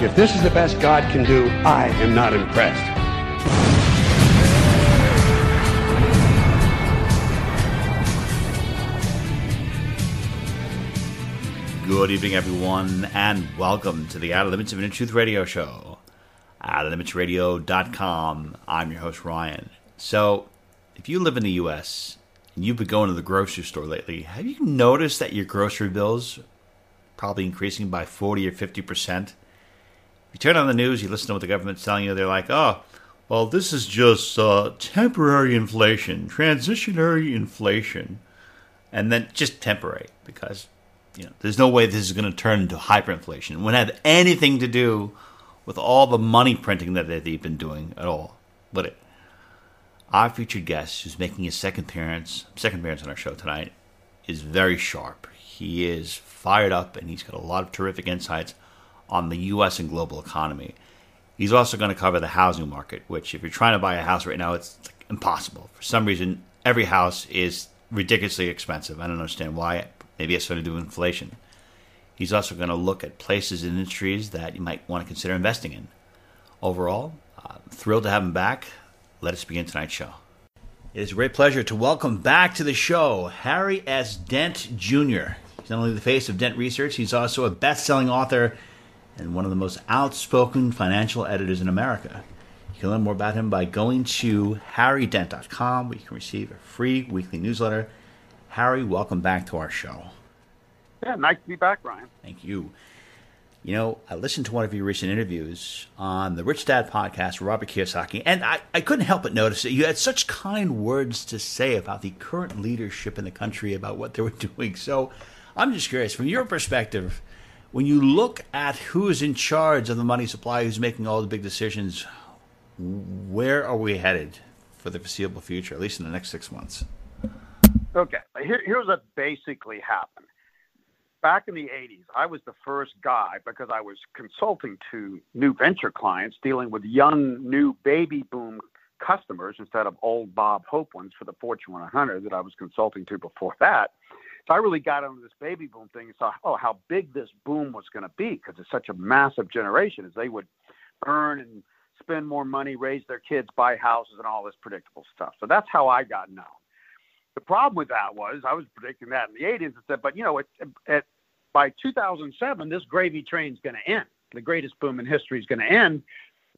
If this is the best God can do, I am not impressed. Good evening, everyone, and welcome to the Outer Limits of Inner Truth Radio Show. OuterLimitsRadio.com. I'm your host, Ryan. So, if you live in the U.S. and you've been going to the grocery store lately, have you noticed that your grocery bills probably increasing by 40 or 50 percent? You turn on the news, you listen to what the government's telling you, they're like, oh, well, this is just uh, temporary inflation, transitionary inflation, and then just temporary because you know there's no way this is going to turn into hyperinflation. It wouldn't have anything to do with all the money printing that they've been doing at all, would it? Our featured guest, who's making his second appearance, second appearance on our show tonight, is very sharp. He is fired up, and he's got a lot of terrific insights on the U.S. and global economy. He's also going to cover the housing market, which, if you're trying to buy a house right now, it's impossible. For some reason, every house is ridiculously expensive. I don't understand why. Maybe it's something to do with inflation. He's also going to look at places and industries that you might want to consider investing in. Overall, thrilled to have him back. Let us begin tonight's show. It is a great pleasure to welcome back to the show Harry S. Dent Jr. He's not only the face of Dent Research, he's also a best selling author and one of the most outspoken financial editors in America. You can learn more about him by going to harrydent.com, where you can receive a free weekly newsletter. Harry, welcome back to our show. Yeah, nice to be back, Ryan. Thank you. You know, I listened to one of your recent interviews on the Rich Dad podcast with Robert Kiyosaki, and I, I couldn't help but notice that you had such kind words to say about the current leadership in the country, about what they were doing. So I'm just curious, from your perspective, when you look at who is in charge of the money supply, who's making all the big decisions, where are we headed for the foreseeable future, at least in the next six months? Okay, Here, here's what basically happened. Back in the 80s, I was the first guy because I was consulting to new venture clients dealing with young, new baby boom customers instead of old Bob Hope ones for the Fortune 100 that I was consulting to before that. So I really got into this baby boom thing and saw, oh, how big this boom was going to be because it's such a massive generation as they would earn and spend more money, raise their kids, buy houses, and all this predictable stuff. So that's how I got known. The problem with that was I was predicting that in the 80s. I said, but you know, at, at, by 2007, this gravy train's going to end. The greatest boom in history is going to end.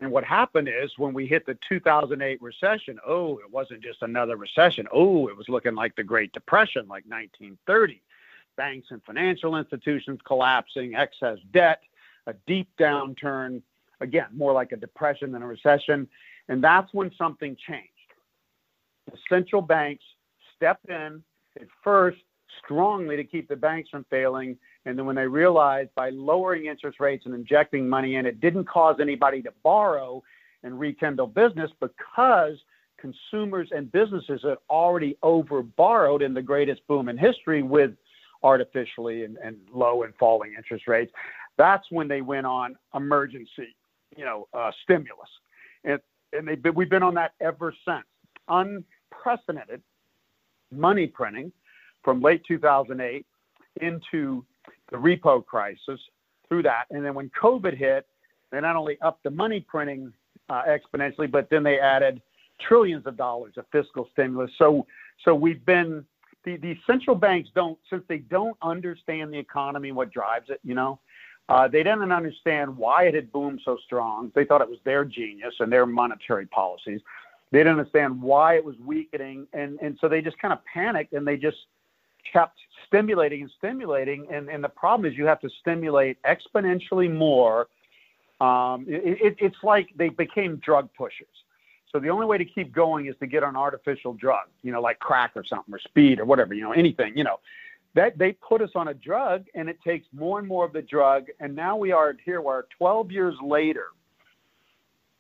And what happened is when we hit the 2008 recession, oh, it wasn't just another recession. Oh, it was looking like the Great Depression, like 1930. Banks and financial institutions collapsing, excess debt, a deep downturn, again, more like a depression than a recession. And that's when something changed. The central banks stepped in at first strongly to keep the banks from failing and then when they realized by lowering interest rates and injecting money in, it didn't cause anybody to borrow and rekindle business because consumers and businesses had already overborrowed in the greatest boom in history with artificially and, and low and falling interest rates. That's when they went on emergency, you know, uh, stimulus. And, and they, we've been on that ever since. Unprecedented money printing from late 2008 into the repo crisis through that. And then when COVID hit, they not only upped the money printing uh, exponentially, but then they added trillions of dollars of fiscal stimulus. So, so we've been the, the central banks don't since they don't understand the economy, what drives it. You know, uh, they didn't understand why it had boomed so strong. They thought it was their genius and their monetary policies. They didn't understand why it was weakening, and and so they just kind of panicked and they just kept stimulating and stimulating. And, and the problem is you have to stimulate exponentially more. Um, it, it, it's like they became drug pushers. So the only way to keep going is to get an artificial drug, you know, like crack or something or speed or whatever, you know, anything, you know. That they put us on a drug and it takes more and more of the drug. And now we are here where 12 years later,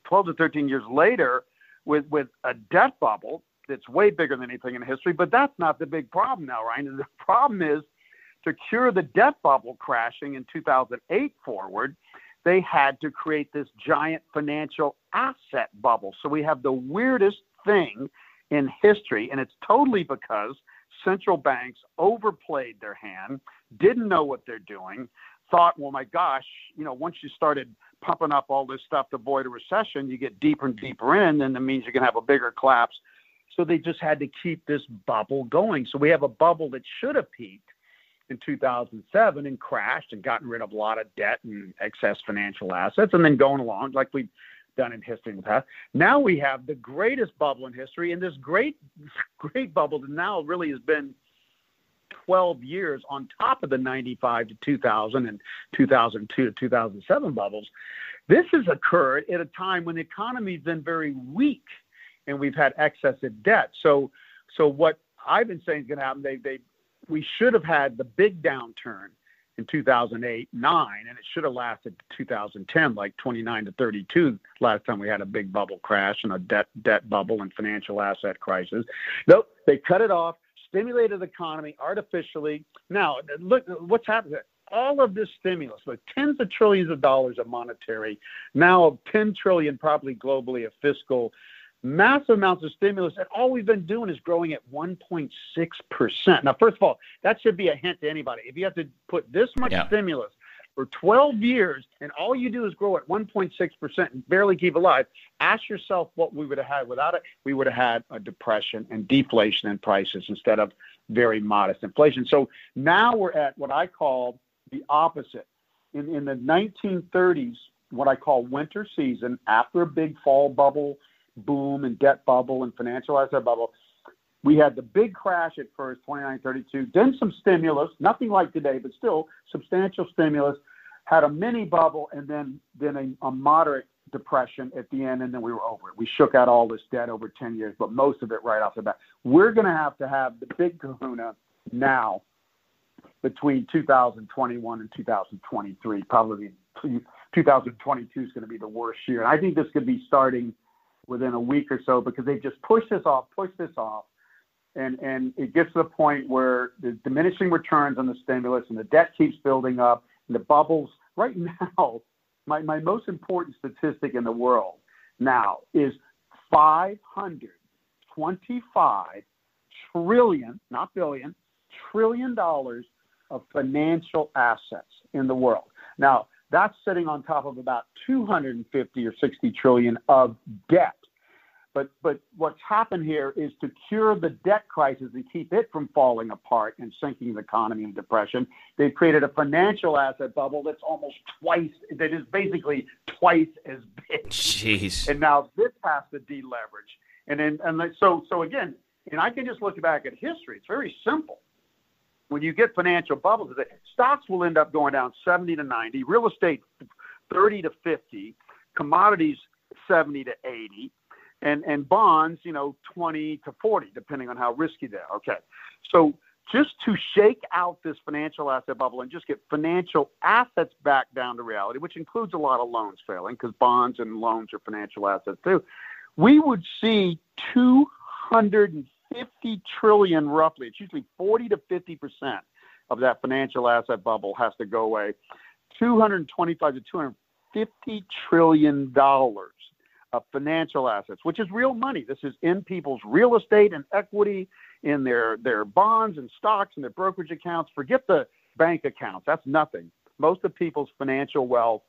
12 to 13 years later with, with a debt bubble that's way bigger than anything in history. But that's not the big problem now, Ryan. The problem is to cure the debt bubble crashing in 2008 forward, they had to create this giant financial asset bubble. So we have the weirdest thing in history, and it's totally because central banks overplayed their hand, didn't know what they're doing, thought, well, my gosh, you know, once you started pumping up all this stuff to avoid a recession, you get deeper and deeper in, and that means you're going to have a bigger collapse. So they just had to keep this bubble going. So we have a bubble that should have peaked in 2007 and crashed and gotten rid of a lot of debt and excess financial assets, and then going along like we've done in history in the past. Now we have the greatest bubble in history, and this great, great bubble that now really has been 12 years on top of the 95 to 2000 and 2002 to 2007 bubbles. This has occurred at a time when the economy's been very weak and we've had excessive debt. So, so what I've been saying is going to happen, they, they, we should have had the big downturn in 2008, 9, and it should have lasted to 2010, like 29 to 32 last time we had a big bubble crash and a debt, debt bubble and financial asset crisis. Nope, they cut it off stimulated the economy artificially. Now, look what's happened. All of this stimulus, like tens of trillions of dollars of monetary, now 10 trillion probably globally of fiscal, massive amounts of stimulus, and all we've been doing is growing at 1.6%. Now, first of all, that should be a hint to anybody. If you have to put this much yeah. stimulus for 12 years and all you do is grow at 1.6% and barely keep alive, ask yourself what we would have had without it. We would have had a depression and deflation in prices instead of very modest inflation. So now we're at what I call the opposite. In, in the 1930s, what I call winter season, after a big fall bubble boom and debt bubble and financial asset bubble, we had the big crash at first, 2932, then some stimulus, nothing like today, but still substantial stimulus, had a mini bubble, and then, then a, a moderate depression at the end, and then we were over it. We shook out all this debt over 10 years, but most of it right off the bat. We're going to have to have the big kahuna now between 2021 and 2023. Probably 2022 is going to be the worst year. And I think this could be starting within a week or so because they just push this off, push this off. And and it gets to the point where the diminishing returns on the stimulus and the debt keeps building up and the bubbles. Right now my, my most important statistic in the world now is 525 trillion not billion trillion dollars of financial assets in the world. Now that's sitting on top of about 250 or 60 trillion of debt but but what's happened here is to cure the debt crisis and keep it from falling apart and sinking the economy and depression. They've created a financial asset bubble that's almost twice that is basically twice as big. Jeez. And now this has to deleverage. And then and so so again, and I can just look back at history. It's very simple. When you get financial bubbles, stocks will end up going down 70 to 90, real estate 30 to 50, commodities 70 to 80 and and bonds, you know, 20 to 40, depending on how risky they are. Okay, so just to shake out this financial asset bubble and just get financial assets back down to reality, which includes a lot of loans failing because bonds and loans are financial assets too, we would see 250 trillion roughly. It's usually 40 to 50 percent of that financial asset bubble has to go away. 225 to 250 trillion dollars of financial assets, which is real money. This is in people's real estate and equity, in their, their bonds and stocks and their brokerage accounts. Forget the bank accounts. That's nothing. Most of people's financial wealth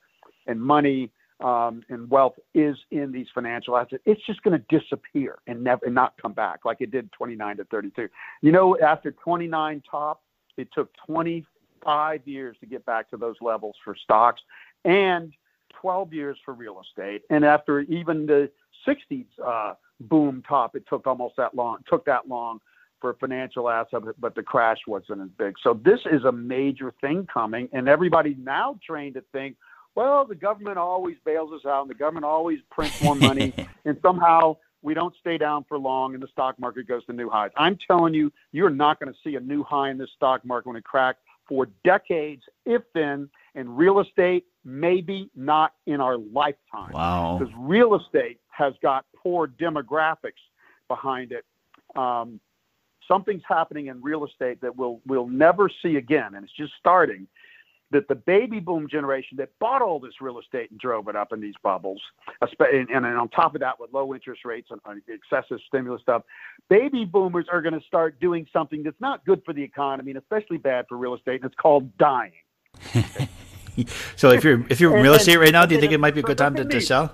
and money um, and wealth is in these financial assets. It's just going to disappear and never and not come back like it did 29 to 32. You know, after 29 top, it took 25 years to get back to those levels for stocks. And 12 years for real estate. And after even the 60s uh, boom top, it took almost that long, took that long for financial assets, but the crash wasn't as big. So this is a major thing coming, and everybody's now trained to think, well, the government always bails us out, and the government always prints more money, and somehow we don't stay down for long, and the stock market goes to new highs. I'm telling you, you're not going to see a new high in this stock market when it cracks for decades, if then, and real estate maybe not in our lifetime. Wow. Because real estate has got poor demographics behind it. Um, something's happening in real estate that we'll we'll never see again, and it's just starting. That the baby boom generation that bought all this real estate and drove it up in these bubbles, and, and on top of that, with low interest rates and excessive stimulus stuff, baby boomers are going to start doing something that's not good for the economy and especially bad for real estate, and it's called dying. so if you're if you're in real estate right now, do you think it might be a good time to, to sell?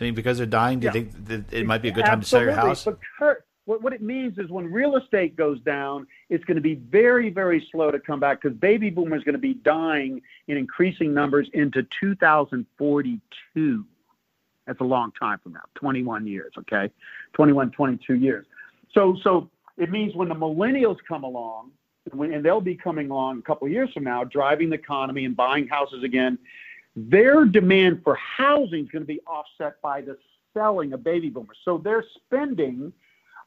I mean, because they're dying, do you Yeah. think that it might be a good time to sell your house? Because what, what it means is when real estate goes down, it's going to be very, very slow to come back because baby boomers are going to be dying in increasing numbers into 2042. That's a long time from now, 21 years, okay? 21, 22 years. So, so it means when the millennials come along, when, and they'll be coming along a couple of years from now, driving the economy and buying houses again, their demand for housing is going to be offset by the selling of baby boomers. So their spending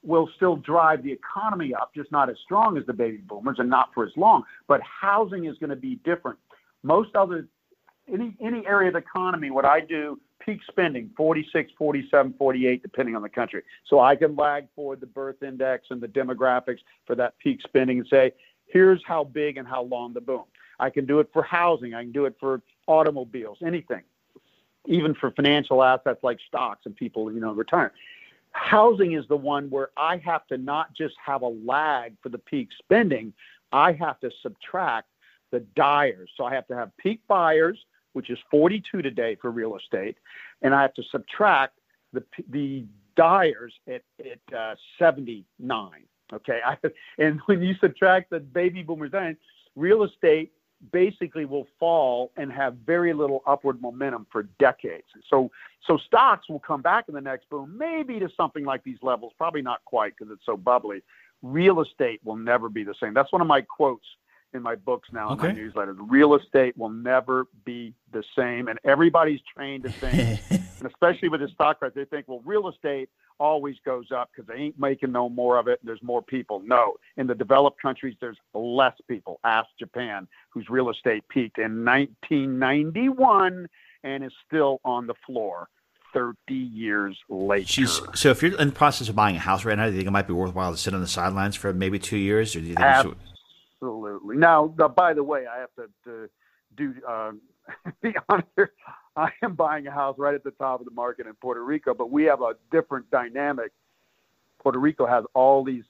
will still drive the economy up, just not as strong as the baby boomers and not for as long. But housing is going to be different. Most other any any area of the economy, what I do, peak spending 46, 47, 48, depending on the country. So I can lag forward the birth index and the demographics for that peak spending and say, here's how big and how long the boom. I can do it for housing. I can do it for automobiles, anything, even for financial assets like stocks and people, you know, retire. Housing is the one where I have to not just have a lag for the peak spending, I have to subtract the dyers. So I have to have peak buyers, which is 42 today for real estate, and I have to subtract the the dyers at at uh, 79. Okay, I, and when you subtract the baby boomers dying, real estate basically will fall and have very little upward momentum for decades. So so stocks will come back in the next boom, maybe to something like these levels, probably not quite because it's so bubbly. Real estate will never be the same. That's one of my quotes in my books now in my Okay. newsletters. Real estate will never be the same, and everybody's trained to think, and especially with the stock price, they think, well, real estate always goes up because they ain't making no more of it. And there's more people. No, in the developed countries, there's less people. Ask Japan, whose real estate peaked in 1991 and is still on the floor 30 years later. Jeez. So if you're in the process of buying a house right now, do you think it might be worthwhile to sit on the sidelines for maybe two years, or do you think? Absolutely. Now, by the way, I have to, to do uh, be honest. here. I am buying a house right at the top of the market in Puerto Rico, but we have a different dynamic. Puerto Rico has all these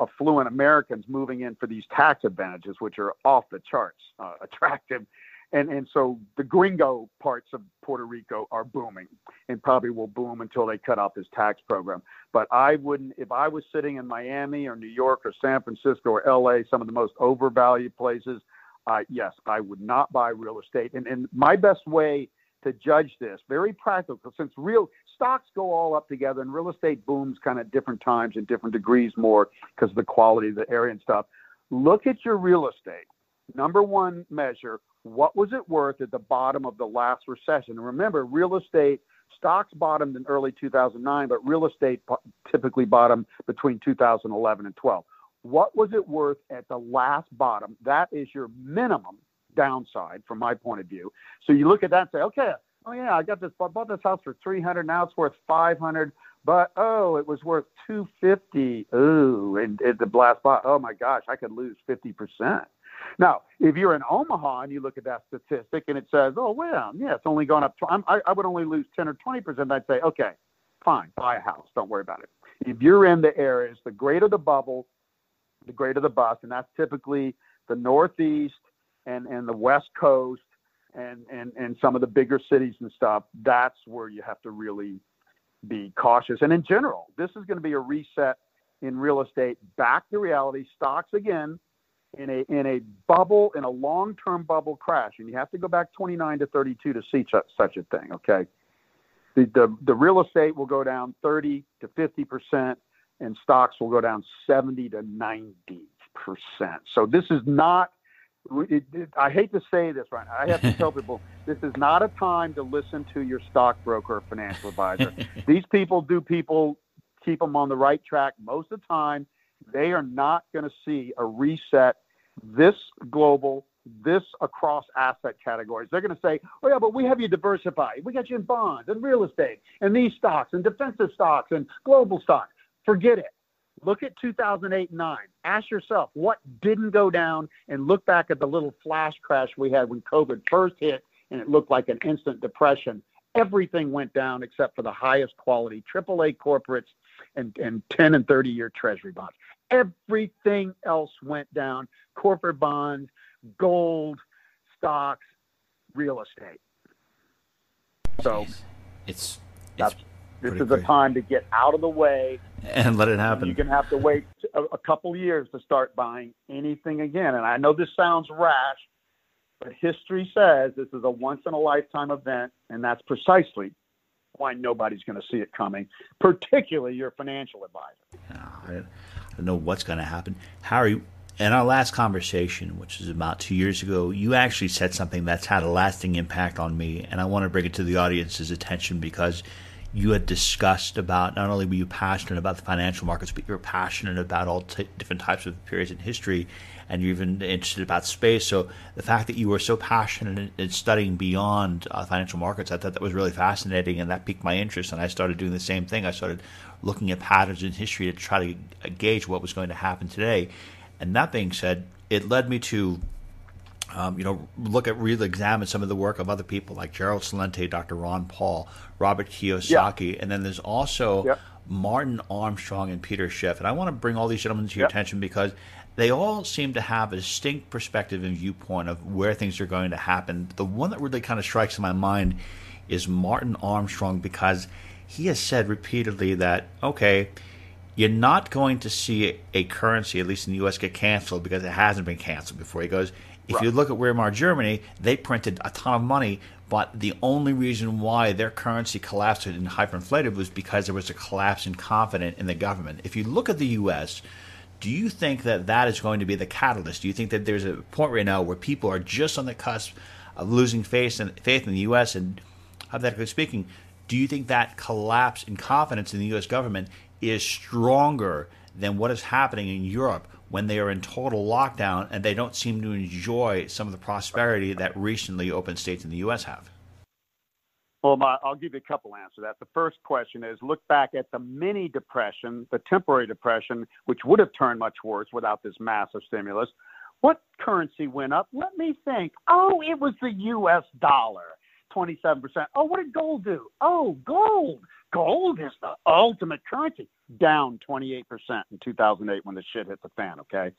affluent Americans moving in for these tax advantages, which are off the charts uh, attractive. And, and so the gringo parts of Puerto Rico are booming and probably will boom until they cut off this tax program. But I wouldn't, if I was sitting in Miami or New York or San Francisco or LA, some of the most overvalued places, uh, yes, I would not buy real estate. And, and my best way to judge this, very practical, since real stocks go all up together and real estate booms kind of different times and different degrees more because of the quality of the area and stuff. Look at your real estate. Number one measure, what was it worth at the bottom of the last recession? And remember, real estate stocks bottomed in early 2009, but real estate typically bottomed between 2011 and 12. What was it worth at the last bottom? That is your minimum downside from my point of view. So you look at that and say, okay, oh yeah, I got this, I bought this house for 300. Now it's worth 500, but oh, it was worth 250. Ooh, and at the last spot, oh my gosh, I could lose 50%. Now, if you're in Omaha and you look at that statistic and it says, oh, well, yeah, it's only gone up, I, I would only lose 10 or 20%, I'd say, okay, fine, buy a house. Don't worry about it. If you're in the areas, the greater the bubble, the greater the bust, and that's typically the Northeast and, and the West Coast and, and, and some of the bigger cities and stuff, that's where you have to really be cautious. And in general, this is going to be a reset in real estate back to reality. Stocks again in a in a bubble in a long term bubble crash, and you have to go back 29 to 32 to see such, such a thing. Okay, the, the the real estate will go down 30 to 50 percent, and stocks will go down 70 to 90 percent. So this is not. It, it, I hate to say this, right? now. I have to tell people this is not a time to listen to your stockbroker or financial advisor. These people do people keep them on the right track most of the time. They are not going to see a reset this global this across asset categories. They're going to say, oh, yeah, but we have you diversified. We got you in bonds and real estate and these stocks and defensive stocks and global stocks. Forget it. Look at 2008 and 9. Ask yourself what didn't go down and look back at the little flash crash we had when COVID first hit and it looked like an instant depression. Everything went down except for the highest quality AAA corporates and, and 10 and 30 year treasury bonds. Everything else went down corporate bonds, gold, stocks, real estate. So it's, it's this is a time to get out of the way and let it happen. You're going to have to wait a, a couple years to start buying anything again. And I know this sounds rash, but history says this is a once in a lifetime event, and that's precisely why nobody's going to see it coming, particularly your financial advisor. I, I don't know what's going to happen. Harry, in our last conversation, which is about two years ago, you actually said something that's had a lasting impact on me, and I want to bring it to the audience's attention because you had discussed about not only were you passionate about the financial markets, but you were passionate about all t- different types of periods in history, and you're even interested about space. So the fact that you were so passionate in, in studying beyond uh, financial markets, I thought that was really fascinating, and that piqued my interest. And I started doing the same thing. I started looking at patterns in history to try to gauge what was going to happen today. And that being said, it led me to um, you know, look at really examine some of the work of other people like Gerald Celente, Dr. Ron Paul, Robert Kiyosaki, yeah. and then there's also yeah. Martin Armstrong and Peter Schiff. And I want to bring all these gentlemen to your yeah. attention because they all seem to have a distinct perspective and viewpoint of where things are going to happen. The one that really kind of strikes in my mind is Martin Armstrong because he has said repeatedly that, okay, you're not going to see a currency, at least in the U.S., get canceled because it hasn't been canceled before. He goes, if right. you look at Weimar Germany, they printed a ton of money, but the only reason why their currency collapsed and hyperinflated was because there was a collapse in confidence in the government. If you look at the U.S., do you think that that is going to be the catalyst? Do you think that there's a point right now where people are just on the cusp of losing faith in, faith in the U.S. and hypothetically speaking, do you think that collapse in confidence in the U.S. government is stronger than what is happening in Europe when they are in total lockdown and they don't seem to enjoy some of the prosperity that recently open states in the U.S. have? Well, I'll give you a couple answers to that. The first question is look back at the mini depression, the temporary depression, which would have turned much worse without this massive stimulus. What currency went up? Let me think. Oh, it was the U.S. dollar. 27%. Oh, what did gold do? Oh, gold. Gold is the ultimate currency. Down 28% in 2008 when the shit hit the fan, okay?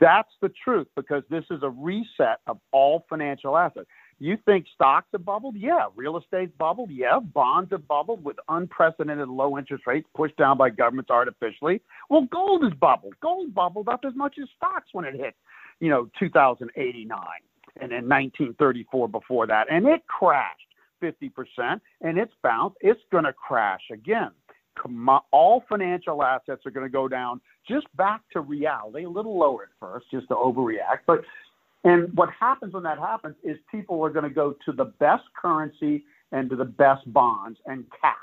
That's the truth because this is a reset of all financial assets. You think stocks have bubbled? Yeah. Real estate's bubbled? Yeah. Bonds have bubbled with unprecedented low interest rates pushed down by governments artificially. Well, gold has bubbled. Gold bubbled up as much as stocks when it hit, you know, 2089 and in 1934 before that, and it crashed 50%, and it's bounced. It's going to crash again. All financial assets are going to go down just back to reality, a little lower at first, just to overreact. But and what happens when that happens is people are going to go to the best currency and to the best bonds and cash.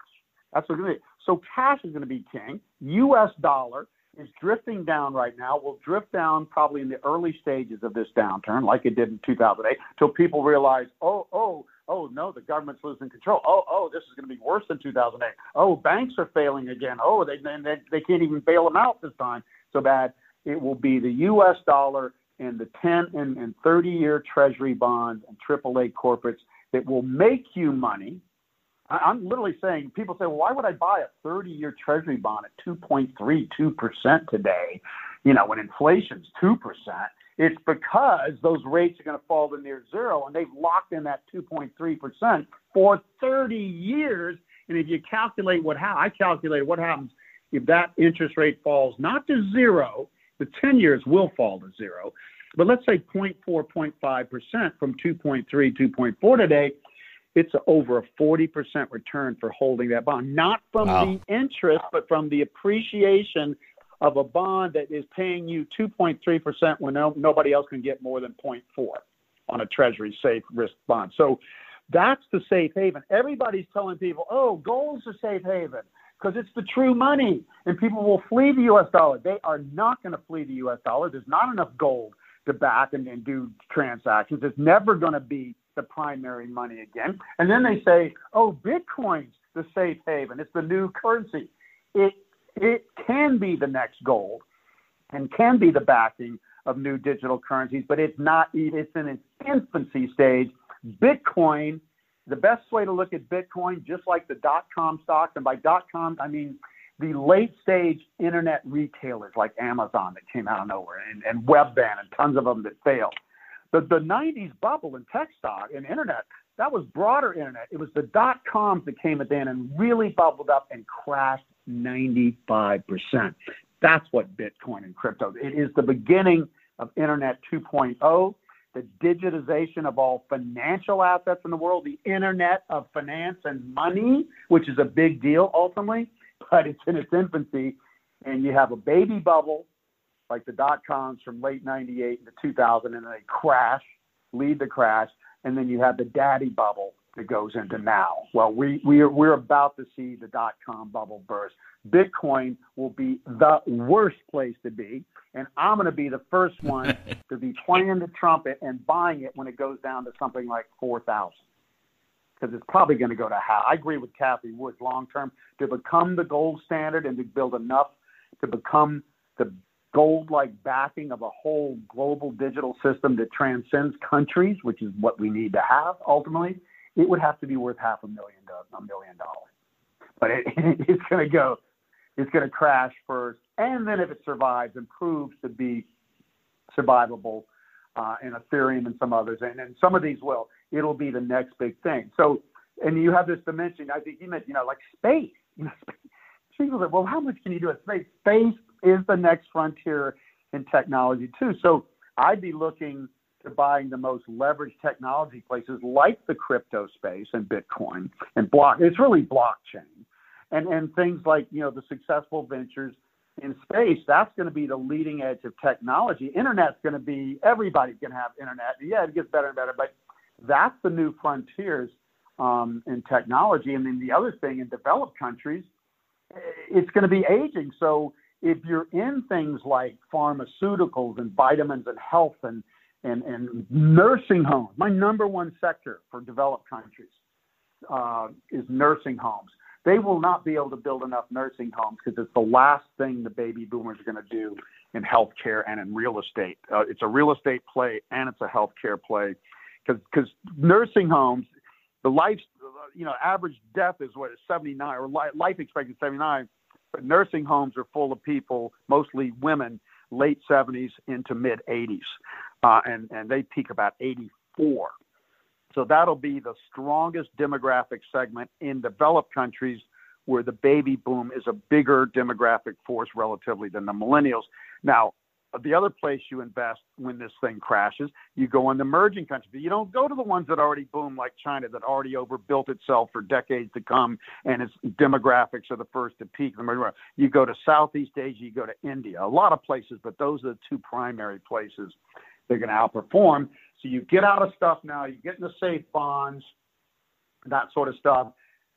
That's what it's going to be. So cash is going to be king. U.S. dollar is drifting down right now, will drift down probably in the early stages of this downturn, like it did in 2008, till people realize, oh, oh, oh, no, the government's losing control. Oh, oh, this is going to be worse than 2008. Oh, banks are failing again. Oh, they, they, they can't even bail them out this time so bad. It will be the U.S. dollar and the 10 and, and 30 year treasury bonds and AAA corporates that will make you money I'm literally saying, people say, well, why would I buy a 30 year treasury bond at 2.32% today, you know, when inflation's 2%? It's because those rates are going to fall to near zero and they've locked in that 2.3% for 30 years. And if you calculate what ha- I calculated what happens if that interest rate falls not to zero, the 10 years will fall to zero, but let's say 0.4, 0.5% from 2.3, 2.4 today, it's over a 40% return for holding that bond, not from wow. the interest, but from the appreciation of a bond that is paying you 2.3% when no, nobody else can get more than 0.4 on a treasury safe risk bond. So that's the safe haven. Everybody's telling people, oh, gold's a safe haven because it's the true money and people will flee the US dollar. They are not going to flee the US dollar. There's not enough gold to back and, and do transactions. It's never going to be the primary money again. And then they say, oh, Bitcoin's the safe haven. It's the new currency. It it can be the next gold and can be the backing of new digital currencies, but it's not. It's in its infancy stage. Bitcoin. The best way to look at Bitcoin, just like the dot com stocks, and by dot com I mean the late stage internet retailers like Amazon that came out of nowhere and, and Webvan and tons of them that failed. The, the 90s bubble in tech stock and internet, that was broader internet. It was the dot coms that came at the end and really bubbled up and crashed 95%. That's what Bitcoin and crypto. It is the beginning of Internet 2.0, the digitization of all financial assets in the world, the Internet of finance and money, which is a big deal ultimately, but it's in its infancy. And you have a baby bubble like the dot coms from late 98 to 2000, and they crash, lead the crash. And then you have the daddy bubble that goes into now. Well, we, we are, we're about to see the dot com bubble burst. Bitcoin will be the worst place to be. And I'm going to be the first one to be playing the trumpet and buying it when it goes down to something like 4,000. Because it's probably going to go to half. I agree with Cathie Woods long term to become the gold standard and to build enough to become the gold like backing of a whole global digital system that transcends countries, which is what we need to have ultimately it would have to be worth half a million to a million dollars. But it, it's going to go, it's going to crash first, and then if it survives and proves to be survivable uh, in Ethereum and some others, and, and some of these will, it'll be the next big thing. So, and you have this dimension. I think you meant, you know, like space. You know, space. people say, well, how much can you do at space? Space is the next frontier in technology too. So I'd be looking buying the most leveraged technology places like the crypto space and Bitcoin and block. It's really blockchain, and and things like you know the successful ventures in space. That's going to be the leading edge of technology. Internet's going to be everybody's going to have internet. Yeah, it gets better and better, but that's the new frontiers um, in technology. And then the other thing in developed countries, it's going to be aging. So if you're in things like pharmaceuticals and vitamins and health and and, and nursing homes. My number one sector for developed countries uh, is nursing homes. They will not be able to build enough nursing homes because it's the last thing the baby boomers are going to do in healthcare and in real estate. Uh, it's a real estate play and it's a healthcare play because nursing homes, the life, you know, average death is what 79 or life expectancy 79, but nursing homes are full of people, mostly women, late 70s into mid 80s uh, and, and they peak about 84. So that'll be the strongest demographic segment in developed countries where the baby boom is a bigger demographic force relatively than the millennials. Now, the other place you invest when this thing crashes, you go in the emerging countries. You don't go to the ones that already boom like China that already overbuilt itself for decades to come and its demographics are the first to peak. You go to Southeast Asia, you go to India, a lot of places, but those are the two primary places they're going to outperform. So you get out of stuff now, you get into safe bonds, that sort of stuff,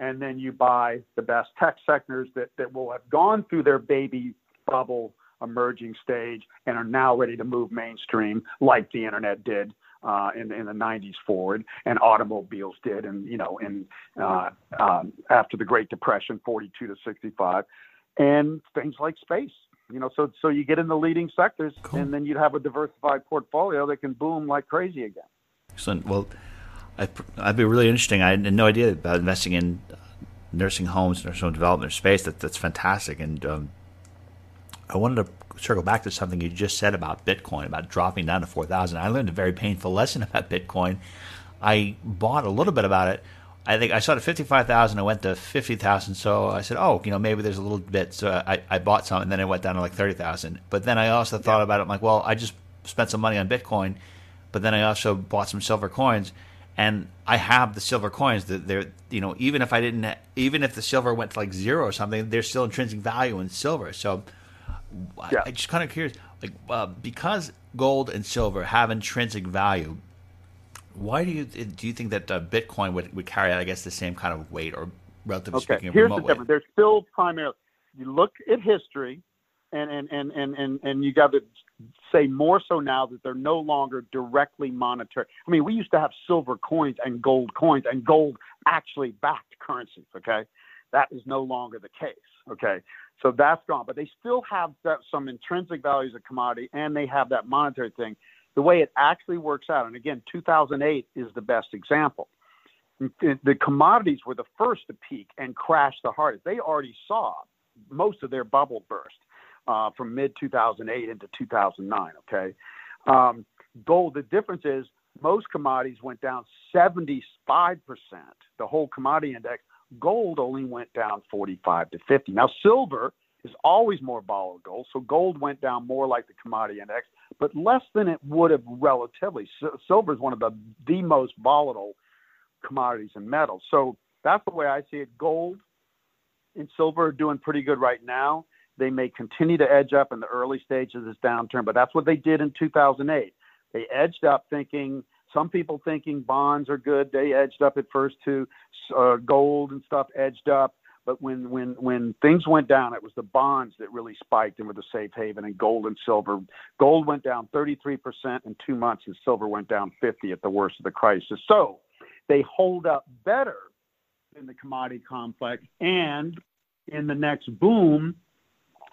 and then you buy the best tech sectors that, that will have gone through their baby bubble emerging stage and are now ready to move mainstream like the internet did uh, in, in the 90s forward and automobiles did and you know in uh, um, after the great depression 42 to 65 and things like space you know, so so you get in the leading sectors, cool. and then you'd have a diversified portfolio that can boom like crazy again. Excellent. Well, I, I'd be really interesting. I had no idea about investing in nursing homes, nursing home development space. That that's fantastic. And um, I wanted to circle back to something you just said about Bitcoin, about dropping down to four thousand. I learned a very painful lesson about Bitcoin. I bought a little bit about it I think I saw it at fifty five thousand. I went to fifty thousand. So I said, oh, you know, maybe there's a little bit. So I, I bought some, and then it went down to like thirty thousand. But then I also thought yeah. about it. I'm like, well, I just spent some money on Bitcoin, but then I also bought some silver coins, and I have the silver coins. That they're, you know, even if I didn't, even if the silver went to like zero or something, there's still intrinsic value in silver. So yeah. I, I just kind of curious, like uh, because gold and silver have intrinsic value why do you do you think that uh, Bitcoin would, would carry, I guess, the same kind of weight, or relatively okay. speaking, Here's remote the difference. They're still primarily you look at history, and and and and and, and you got to say more so now that they're no longer directly monetary. I mean, we used to have silver coins and gold coins, and gold actually backed currencies. Okay, that is no longer the case. Okay, so that's gone, but they still have that, some intrinsic values of commodity, and they have that monetary thing. The way it actually works out, and again, 2008 is the best example. The commodities were the first to peak and crash the hardest. They already saw most of their bubble burst uh, from mid 2008 into 2009. Okay, um, gold. The difference is most commodities went down 75 percent. The whole commodity index. Gold only went down 45 to 50. Now silver is always more volatile so gold went down more like the commodity index, but less than it would have relatively. silver is one of the the most volatile commodities and metals. So that's the way I see it. Gold and silver are doing pretty good right now. They may continue to edge up in the early stages of this downturn, but that's what they did in 2008. They edged up thinking, some people thinking bonds are good. They edged up at first to uh, gold and stuff edged up. But when, when, when things went down, it was the bonds that really spiked and were the safe haven and gold and silver. Gold went down 33% in two months and silver went down 50 at the worst of the crisis. So they hold up better in the commodity complex. And in the next boom,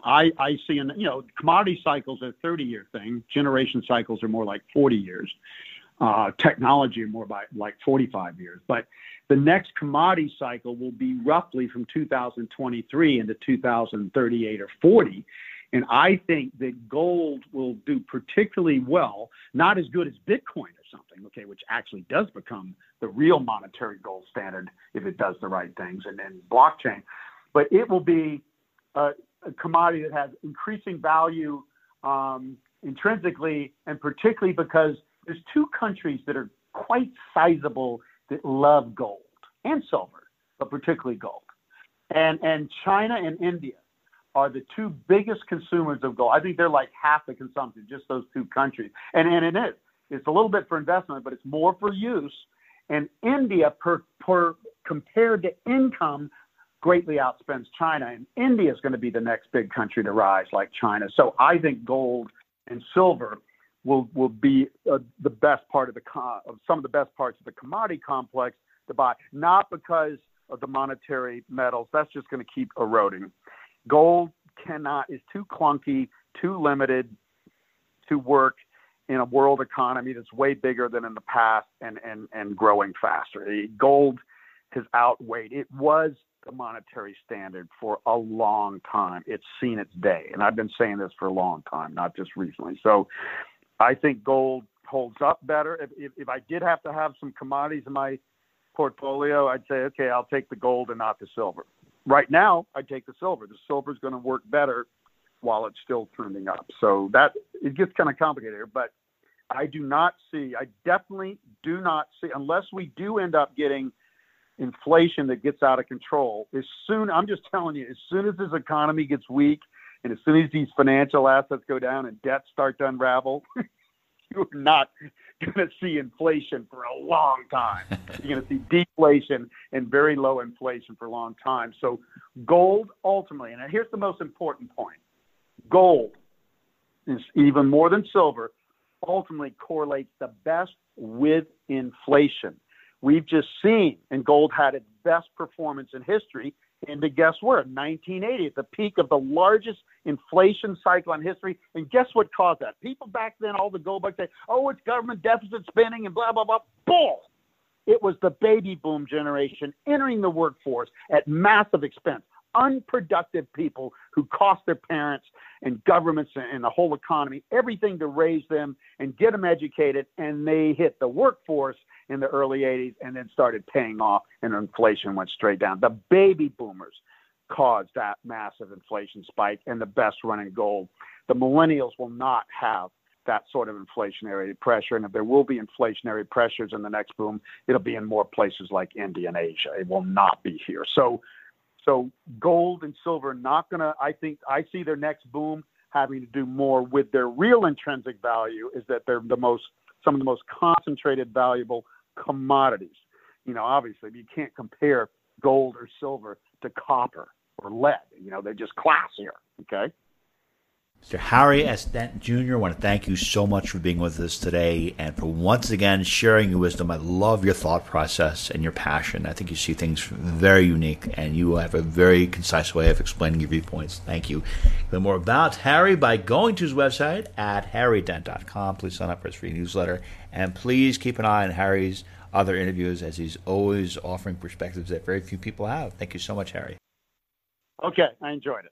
I, I see, in, you know, commodity cycles are 30 year thing. Generation cycles are more like 40 years. Uh, technology are more by like 45 years. But the next commodity cycle will be roughly from 2023 into 2038 or 40. And I think that gold will do particularly well, not as good as Bitcoin or something, okay, which actually does become the real monetary gold standard if it does the right things and then blockchain. But it will be a, a commodity that has increasing value um, intrinsically, and particularly because there's two countries that are quite sizable love gold and silver, but particularly gold. And, and China and India are the two biggest consumers of gold. I think they're like half the consumption, just those two countries. And, and it is. It's a little bit for investment, but it's more for use. And India, per, per compared to income, greatly outspends China. And India is going to be the next big country to rise like China. So I think gold and silver will will be uh, the best part of the com- of some of the best parts of the commodity complex to buy, not because of the monetary metals. That's just going to keep eroding. Gold cannot is too clunky, too limited to work in a world economy that's way bigger than in the past and and and growing faster. Gold has outweighed. It was the monetary standard for a long time. It's seen its day, and I've been saying this for a long time, not just recently. So I think gold holds up better. If, if, if I did have to have some commodities in my portfolio, I'd say, okay, I'll take the gold and not the silver. Right now, I take the silver. The silver is going to work better while it's still trending up. So that it gets kind of complicated here, but I do not see, I definitely do not see, unless we do end up getting inflation that gets out of control, as soon, I'm just telling you, as soon as this economy gets weak and as soon as these financial assets go down and debts start to unravel, you're not going to see inflation for a long time. You're going to see deflation and very low inflation for a long time. So, gold ultimately, and here's the most important point gold is even more than silver, ultimately correlates the best with inflation. We've just seen, and gold had its best performance in history and to guess where? 1980, at the peak of the largest inflation cycle in history. And guess what caused that? People back then, all the gold bugs say, oh, it's government deficit spending and blah, blah, blah. Bull! It was the baby boom generation entering the workforce at massive expense. Unproductive people who cost their parents and governments and the whole economy everything to raise them and get them educated. And they hit the workforce in the early 80s and then started paying off and inflation went straight down. The baby boomers caused that massive inflation spike and the best running gold. The millennials will not have that sort of inflationary pressure. And if there will be inflationary pressures in the next boom, it'll be in more places like India and Asia. It will not be here. So, so gold and silver not to, I think, I see their next boom having to do more with their real intrinsic value is that they're the most, some of the most concentrated valuable commodities. You know, obviously, you can't compare gold or silver to copper or lead. You know, they're just classier. Okay. Mr. Harry S. Dent Jr., I want to thank you so much for being with us today and for once again sharing your wisdom. I love your thought process and your passion. I think you see things very unique and you have a very concise way of explaining your viewpoints. Thank you. Learn more about Harry by going to his website at harrydent.com. Please sign up for his free newsletter and please keep an eye on Harry's other interviews as he's always offering perspectives that very few people have. Thank you so much, Harry. Okay, I enjoyed it.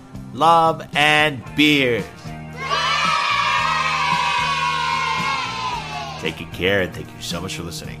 love, and beers. Take good care and thank you so much for listening.